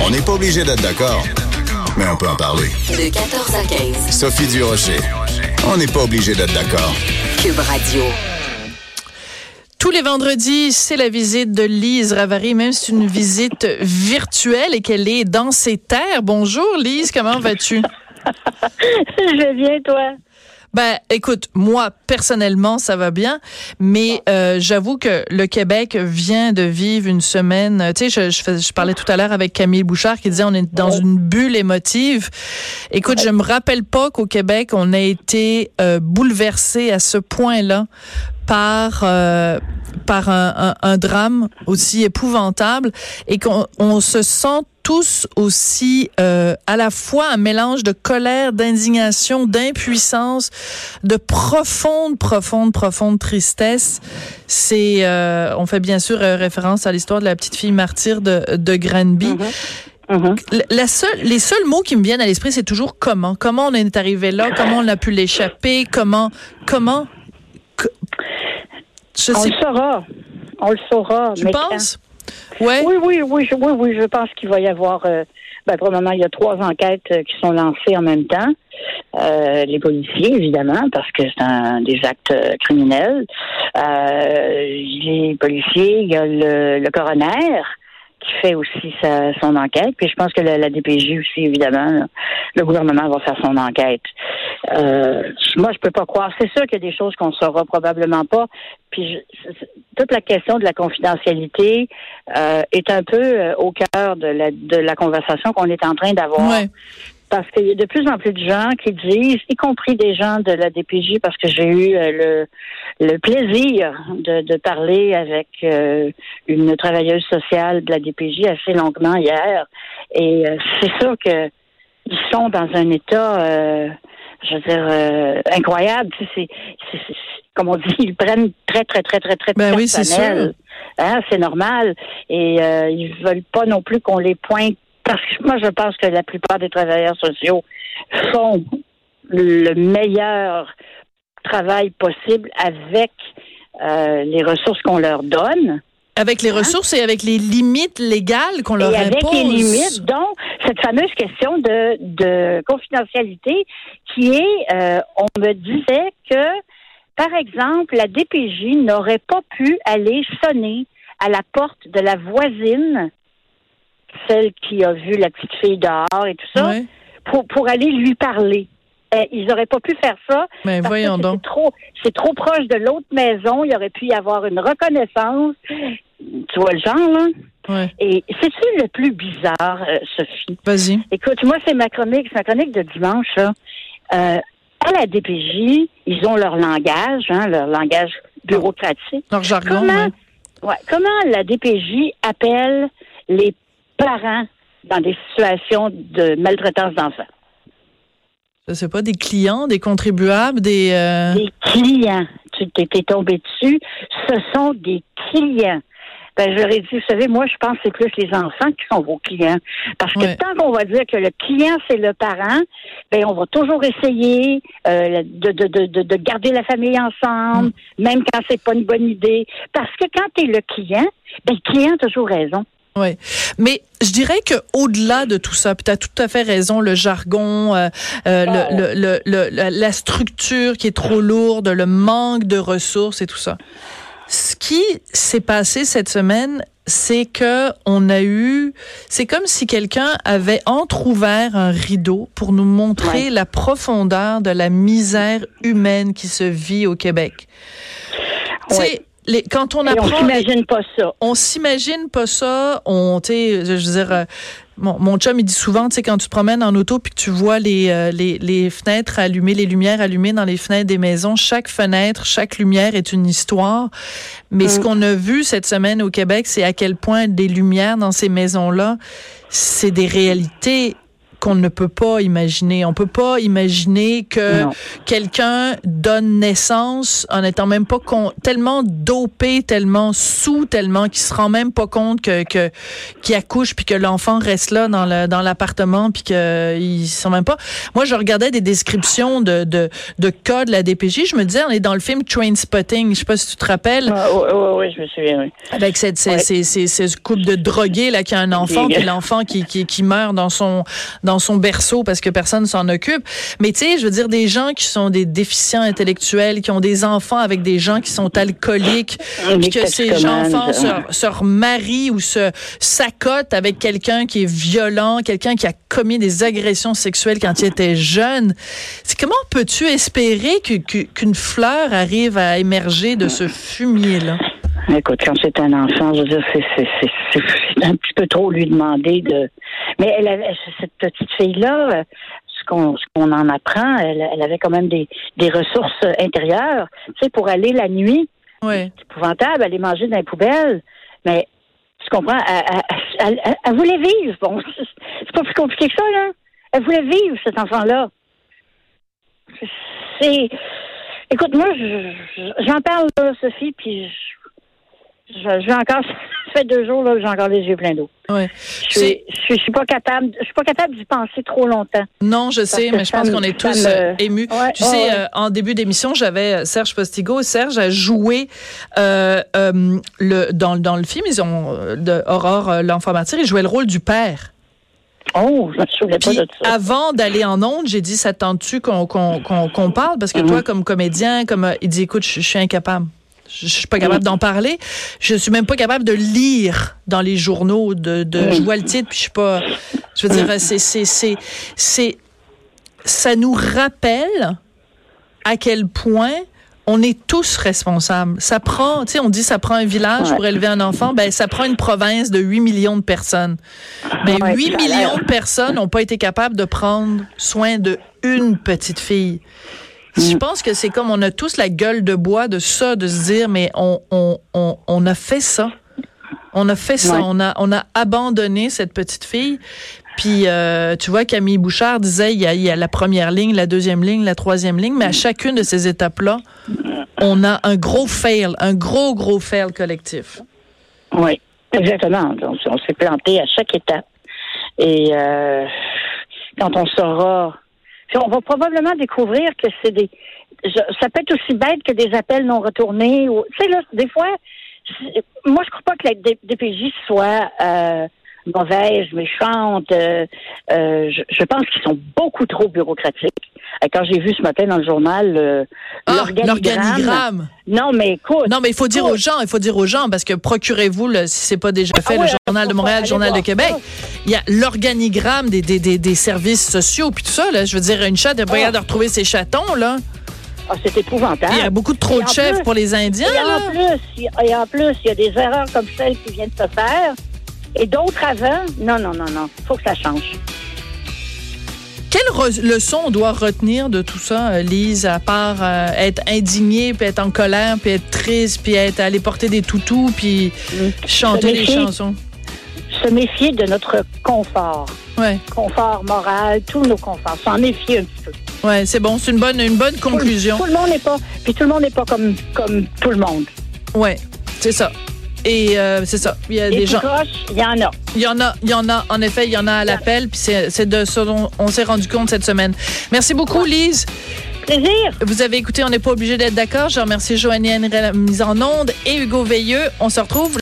On n'est pas obligé d'être d'accord, mais on peut en parler. De 14 à 15. Sophie Durocher. On n'est pas obligé d'être d'accord. Cube Radio. Tous les vendredis, c'est la visite de Lise Ravary, même si c'est une visite virtuelle et qu'elle est dans ses terres. Bonjour Lise, comment vas-tu? Je vais bien, toi? Ben, écoute, moi personnellement, ça va bien, mais euh, j'avoue que le Québec vient de vivre une semaine. Tu sais, je, je, je parlais tout à l'heure avec Camille Bouchard qui disait on est dans une bulle émotive. Écoute, je me rappelle pas qu'au Québec on a été euh, bouleversé à ce point-là par euh, par un, un, un, drame aussi épouvantable et qu'on on se sent tous aussi euh, à la fois un mélange de colère, d'indignation, d'impuissance, de profonde, profonde, profonde tristesse. C'est, euh, on fait bien sûr référence à l'histoire de la petite fille martyre de, de Granby. Mm -hmm. La seule, les seuls mots qui me viennent à l'esprit, c'est toujours comment. Comment on est arrivé là, comment on a pu l'échapper, comment, comment. Je on sais... le saura. On le saura. Tu penses? Quand... Ouais. Oui, oui, oui, je, oui, oui, je pense qu'il va y avoir. Euh, ben, pour le moment, il y a trois enquêtes euh, qui sont lancées en même temps. Euh, les policiers, évidemment, parce que c'est un des actes euh, criminels. Les policiers, il y a le, le coroner qui fait aussi sa, son enquête. Puis je pense que la, la DPJ aussi, évidemment, le gouvernement va faire son enquête. Euh, moi, je peux pas croire. C'est sûr qu'il y a des choses qu'on saura probablement pas. Puis je, toute la question de la confidentialité euh, est un peu euh, au cœur de la, de la conversation qu'on est en train d'avoir. Ouais parce qu'il y a de plus en plus de gens qui disent, y compris des gens de la DPJ, parce que j'ai eu euh, le, le plaisir de, de parler avec euh, une travailleuse sociale de la DPJ assez longuement hier, et euh, c'est sûr que ils sont dans un état, euh, je veux dire, incroyable. C'est, comme on dit, ils prennent très, très, très, très, très ben personnel. Oui, hein, c'est normal. Et ils veulent pas non plus qu'on les pointe parce que moi, je pense que la plupart des travailleurs sociaux font le meilleur travail possible avec euh, les ressources qu'on leur donne. Avec les hein? ressources et avec les limites légales qu'on leur et avec impose. les limites, dont cette fameuse question de, de confidentialité qui est, euh, on me disait que, par exemple, la DPJ n'aurait pas pu aller sonner à la porte de la voisine celle qui a vu la petite fille dehors et tout ça, pour, pour aller lui parler. Euh, ils n'auraient pas pu faire ça. Mais parce voyons que donc. C'est trop, c'est trop proche de l'autre maison. Il aurait pu y avoir une reconnaissance. Tu vois le genre, là? Ouais. Et c'est-tu le plus bizarre, euh, Sophie? Vas-y. Écoute, moi, c'est ma chronique, c'est ma chronique de dimanche, là. Euh, à la DPJ, ils ont leur langage, hein, leur langage bureaucratique. Leur jargon, comment, ouais. ouais, comment la DPJ appelle les parents dans des situations de maltraitance d'enfants? Je sais pas, des clients, des contribuables, des... Euh... Des clients. Tu t'es tombé dessus. Ce sont des clients. Ben, j'aurais dit, vous savez, moi, je pense que c'est plus les enfants qui sont vos clients. Parce que Ouais. tant qu'on va dire que le client, c'est le parent, ben, on va toujours essayer euh, de, de, de, de, de garder la famille ensemble, même quand c'est pas une bonne idée. Parce que quand tu es le client, ben, le client a toujours raison. Oui, mais je dirais que au-delà de tout ça, puis tu as tout à fait raison, le jargon, euh, euh, le, le, le, le- la structure qui est trop lourde, le manque de ressources et tout ça. Ce qui s'est passé cette semaine, c'est que on a eu, c'est comme si quelqu'un avait entrouvert un rideau pour nous montrer Ouais. la profondeur de la misère humaine qui se vit au Québec. Ouais. les- quand on Et on apprend s'imagine pas ça. on s'imagine pas ça. On, je veux dire, euh, mon, mon chum, il dit souvent, tu sais, quand tu te promènes en auto puis que tu vois les, euh, les, les fenêtres allumées, les lumières allumées dans les fenêtres des maisons, chaque fenêtre, chaque lumière est une histoire. Mais ce Mm. qu'on a vu cette semaine au Québec, c'est à quel point des lumières dans ces maisons-là, c'est des réalités qu'on ne peut pas imaginer. On peut pas imaginer que quelqu'un donne naissance en étant même pas con- tellement dopé, tellement sous, tellement qu'il se rend même pas compte que que qu'il accouche puis que l'enfant reste là dans le dans l'appartement puis que il sent même pas. Moi, je regardais des descriptions de de de cas de la DPJ, je me disais on est dans le film Trainspotting, je sais pas si tu te rappelles Ah, oui, oui, oui, je me souviens, oui. avec cette ces, Ouais. ces, ces, ces couple de drogués là qui a un enfant puis l'enfant qui, qui qui meurt dans son dans son berceau parce que personne s'en occupe. Mais tu sais je veux dire des gens qui sont des déficients intellectuels qui ont des enfants avec des gens qui sont alcooliques puis que ces enfants se, se remarient ou se s'accotent avec quelqu'un qui est violent quelqu'un qui a commis des agressions sexuelles quand il était jeune. C'est comment peux-tu espérer qu'une fleur arrive à émerger de ce fumier là Écoute, quand c'est un enfant, je veux dire, c'est, un petit peu trop lui demander de. Mais elle avait, cette petite fille-là, ce qu'on, en apprend, elle, elle avait quand même des, des ressources intérieures. Tu sais, pour aller la nuit, ouais c'est épouvantable, aller manger dans les poubelles. Mais tu comprends, elle, elle- elle- voulait vivre. Bon, c'est pas plus compliqué que ça, là. Elle voulait vivre, cet enfant-là. C'est. Écoute, moi, je- je- j'en parle, là, Sophie, puis je, vais encore. Ça fait deux jours là, que j'ai encore les yeux pleins d'eau. ouais Je suis, je suis, je suis pas capable, je suis pas capable d'y penser trop longtemps. Non, je sais, mais je pense qu'on est tous me- euh, émus. Ouais, tu ouais, sais, euh, en début d'émission, j'avais euh, Serge Postigo. Serge a joué euh, euh, le dans, dans le film. Ils ont de Aurore l'enfant martyr. Il jouait le rôle du père. Oh, je me pas Puis de ça. avant d'aller en onde, j'ai dit ça te tente-tu qu'on parle? Parce que Mhm. toi comme comédien, comme il dit écoute, je je suis incapable. Je suis pas capable d'en parler. Je suis même pas capable de lire dans les journaux. De, de je vois le titre puis je suis pas. Je veux dire, c'est c'est c'est c'est ça nous rappelle à quel point on est tous responsables. Ça prend, tu sais, on dit ça prend un village Ouais. pour élever un enfant, ben ça prend une province de 8 millions de personnes. Mais Ouais, 8 ça a l'air. millions de personnes n'ont pas été capables de prendre soin de une petite fille. Je pense que c'est comme on a tous la gueule de bois de ça, de se dire, mais on, on, on, on a fait ça. On a fait ça. Ouais. On, a, on a abandonné cette petite fille. Puis, euh, tu vois, Camille Bouchard disait, il y, a, il y a la première ligne, la deuxième ligne, la troisième ligne, mais à chacune de ces étapes-là, on a un gros fail, un gros, gros fail collectif. Oui, exactement. On, on s'est planté à chaque étape. Et euh, quand on saura, on va probablement découvrir que c'est des, ça peut être aussi bête que des appels non retournés. Ou, tu sais là, des fois, moi je crois pas que la DPJ soit euh, mauvaise, méchante. euh, euh, je, je pense qu'ils sont beaucoup trop bureaucratiques. Euh, Quand j'ai vu ce matin dans le journal Ah, l'organigramme. Non, mais écoute. Non, mais il faut dire aux gens, il faut dire aux gens, parce que procurez-vous, le, si c'est pas déjà fait, Ah le ouais, Journal de Montréal, le Journal de Québec. Il y a l'organigramme des, des, des, des services sociaux, puis tout ça, là. Je veux dire, une chatte, elle pas Ah. de retrouver ses chatons, là. Ah, c'est épouvantable. Il y a beaucoup de trop de chefs plus- pour les Indiens, Et là. en plus, il y- et en plus, il y a des erreurs comme celle qui vient de se faire. Et d'autres avant? Non, non, non, non. faut que ça change. Quelle leçon on doit retenir de tout ça, euh, Lise, à part euh, être indignée, puis être en colère, puis être triste, puis être aller porter des toutous, puis chanter des chansons? Se méfier de notre confort. Ouais, Confort moral, tous nos conforts. S'en méfier un petit peu. ouais, c'est bon, c'est une bonne, une bonne conclusion. Tout le monde n'est pas. Puis tout le monde n'est pas comme, comme tout le monde. Ouais, c'est ça. Et euh, c'est ça. Il y a des gens. il y en a. Il y en a, il y en a, en effet, il y en a à l'appel, puis c'est de ce dont on s'est rendu compte cette semaine. Merci beaucoup, Lise. Plaisir. Vous avez écouté, on n'est pas obligé d'être d'accord. Je remercie Joannie mise en onde et Hugo Veilleux. On se retrouve